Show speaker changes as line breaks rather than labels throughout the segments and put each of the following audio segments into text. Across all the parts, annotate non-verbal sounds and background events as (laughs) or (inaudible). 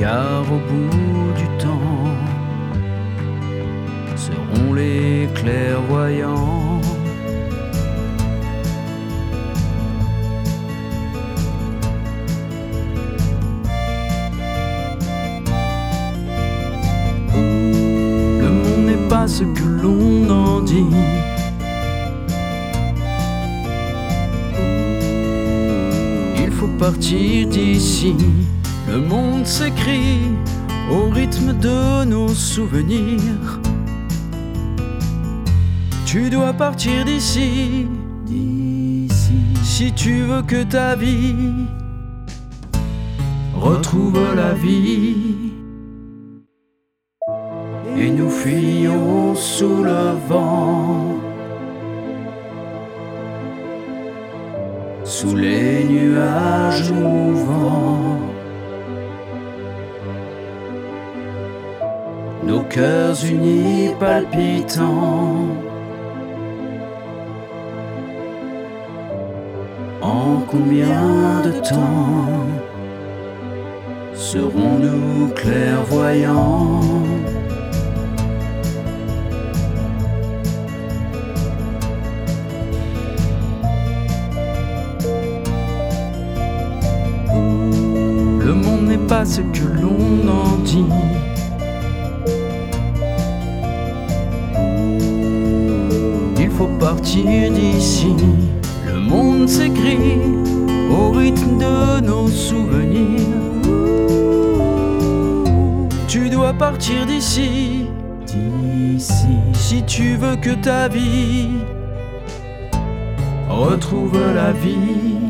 Car au bout du temps seront les clairvoyants. Le monde n'est pas ce que l'on en dit. Faut partir d'ici. Le monde s'écrit au rythme de nos souvenirs. Tu dois partir d'ici, d'ici, si tu veux que ta vie retrouve la vie. Et nous fuyons sous le vent, sous les nuages mouvants. Nos cœurs unis palpitants. En combien de temps serons-nous clairvoyants? Pas ce que l'on en dit. Il faut partir d'ici. Le monde s'écrit au rythme de nos souvenirs. Tu dois partir d'ici, d'ici, si tu veux que ta vie retrouve la vie.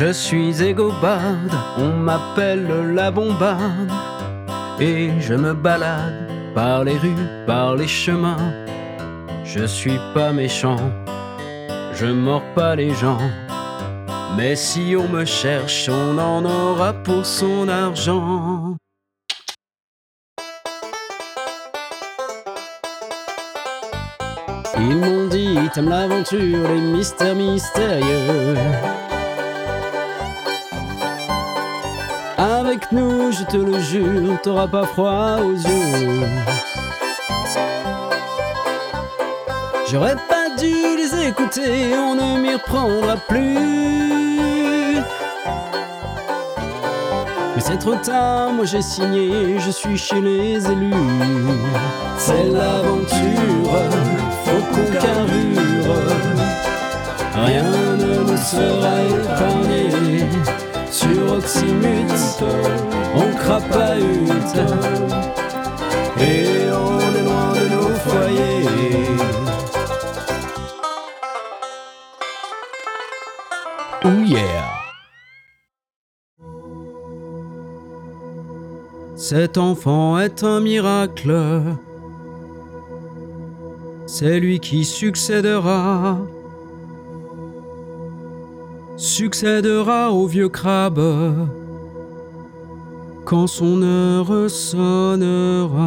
Je suis égobarde, on m'appelle la bombarde. Et je me balade par les rues, par les chemins. Je suis pas méchant, je mords pas les gens. Mais si on me cherche, on en aura pour son argent. Ils m'ont dit, t'aimes l'aventure, les mystères mystérieux. Nous, je te le jure, t'auras pas froid aux yeux. J'aurais pas dû les écouter, on ne m'y reprendra plus. Mais c'est trop tard, moi j'ai signé, je suis chez les élus. C'est l'aventure, faut qu'on carbure. Rien ne nous sera épargné. Sur on crapahute. Et on est loin de nos foyers. Oh yeah! Cet enfant est un miracle. C'est lui qui succédera. Succédera au vieux crabe quand son heure sonnera.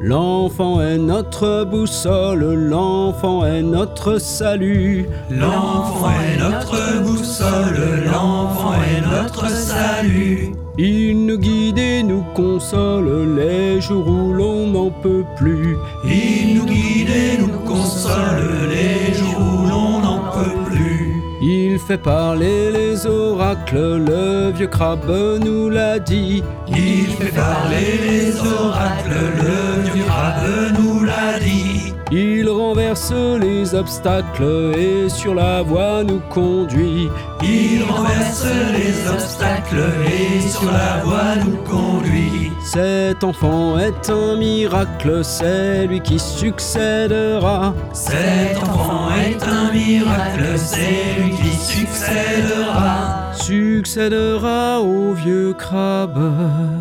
L'enfant est notre boussole, l'enfant est notre salut.
L'enfant est notre boussole, l'enfant est notre salut.
Il nous guide et nous console les jours où l'on n'en peut plus.
Il nous guide et nous console les jours où l'on n'en peut plus.
Il fait parler les oracles, le vieux crabe nous l'a dit.
Il fait parler les oracles, le vieux crabe nous l'a dit.
Il renverse les obstacles et sur la voie nous conduit.
Il renverse les obstacles et sur la voie nous conduit.
Cet enfant est un miracle, c'est lui qui succédera.
Cet enfant est un miracle, c'est lui qui succédera.
Succédera au vieux crabe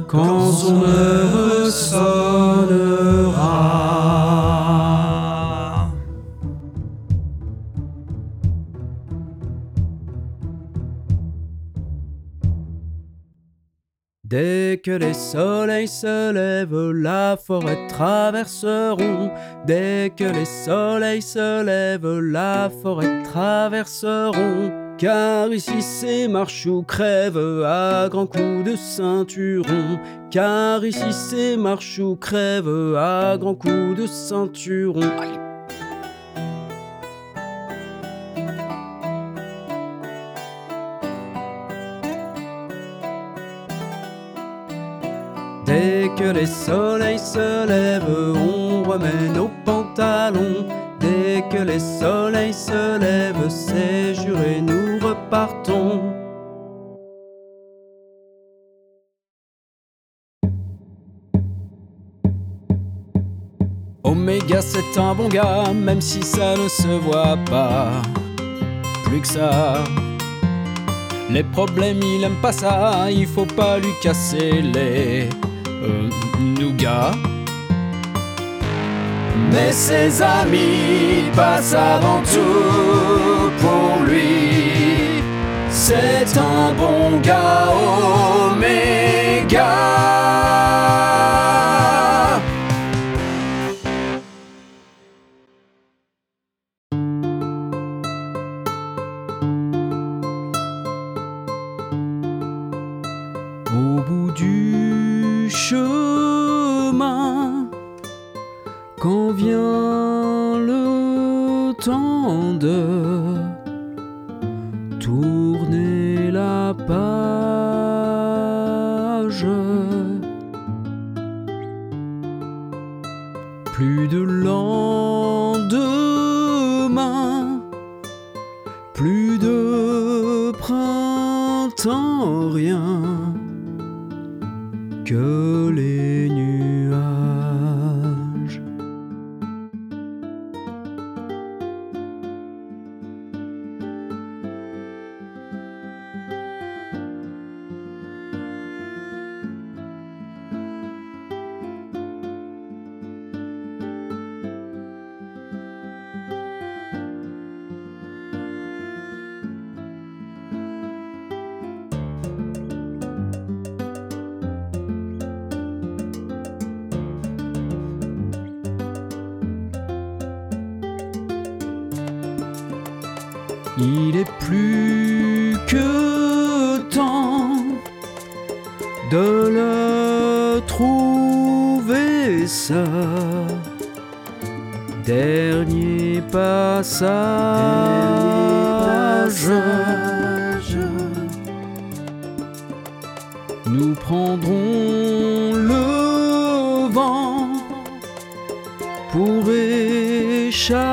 quand son heure sonnera. Dès que les soleils se lèvent, la forêt traverseront. Dès que les soleils se lèvent, la forêt traverseront. Car ici c'est marche ou crève à grands coups de ceinturon. Car ici c'est marche ou crève à grands coups de ceinturon. Que les soleils se lèvent, on remet nos pantalons. Dès que les soleils se lèvent, c'est juré, nous repartons. Oméga, c'est un bon gars, même si ça ne se voit pas. Plus que ça. Les problèmes, il aime pas ça, il faut pas lui casser les euh, nougats. Mais ses amis passent avant tout pour lui. C'est un bon gars, Oméga. Au bout du chemin, quand vient le temps de tourner la page, plus de lendemain, plus de printemps, rien que les nuages. Il est plus que temps de le trouver ça. Dernier passage. Nous prendrons le vent pour échapper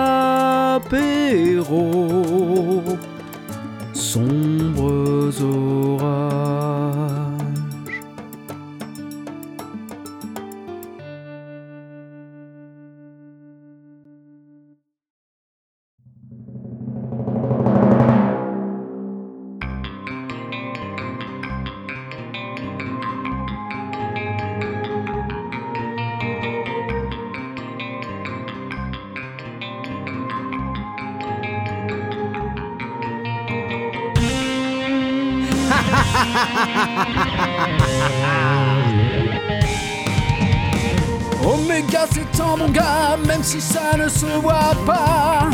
mes gars, c'est temps, mon gars, même si ça ne se voit pas.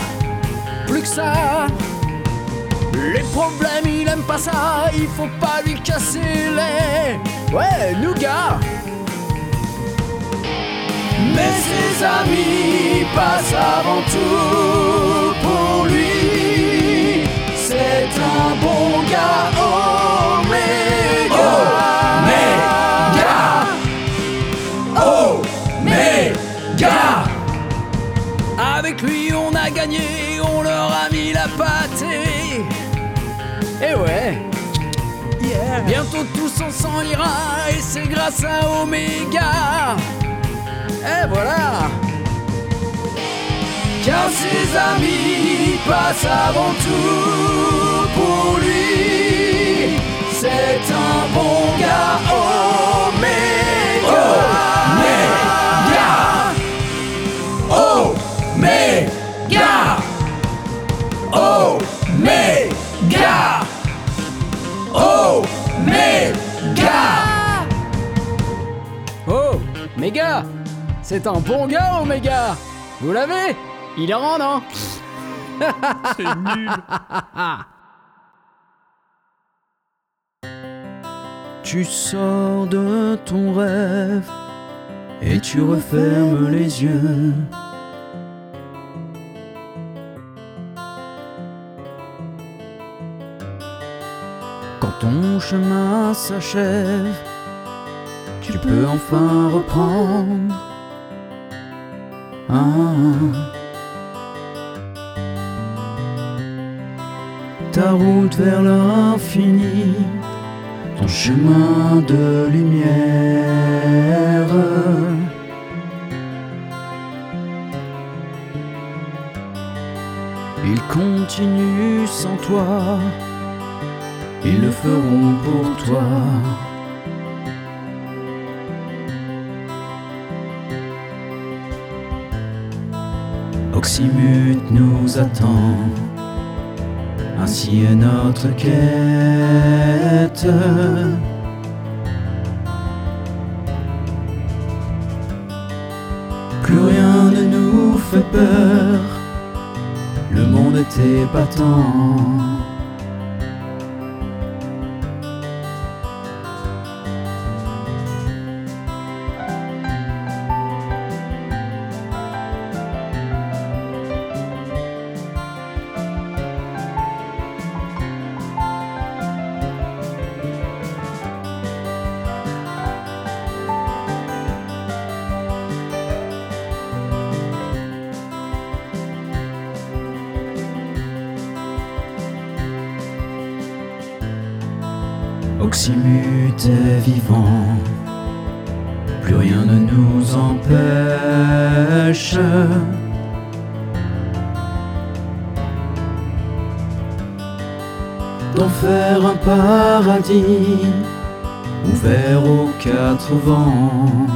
Plus que ça, les problèmes, il aime pas ça, il faut pas lui casser les. Ouais, nous gars. Mais ses amis passent avant tout pour lui. C'est un bon gars, oh mes on leur a mis la pâtée. Et ouais, bientôt tous on s'en ira et c'est grâce à Omega. Et voilà. Car ses amis passent avant tout pour lui. C'est un bon gars, Omega. C'est un bon gars, Omega Vous l'avez Il est rend, non
C'est nul. (laughs)
Tu sors de ton rêve et tu refermes les yeux. Quand ton chemin s'achève, tu peux enfin reprendre. Ah. Ta route vers l'infini ton chemin de lumière. Ils continuent sans toi, ils le feront pour toi. Oxymute nous attend ainsi est notre quête. Plus rien ne nous fait peur, le monde est épatant. Oxymute est vivant, plus rien ne nous empêche. D'en faire un paradis ouvert aux quatre vents.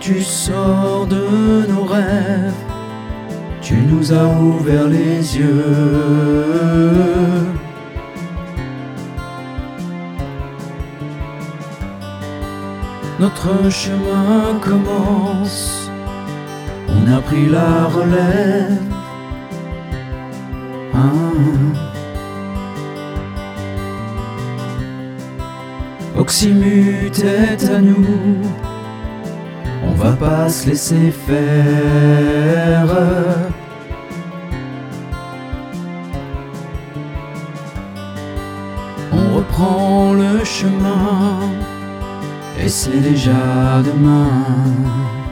Tu sors de nos rêves tu nous as ouvert les yeux. Notre chemin commence, on a pris la relève. Ah. Oxymute est à nous, on va pas se laisser faire. Chemin et c'est déjà demain.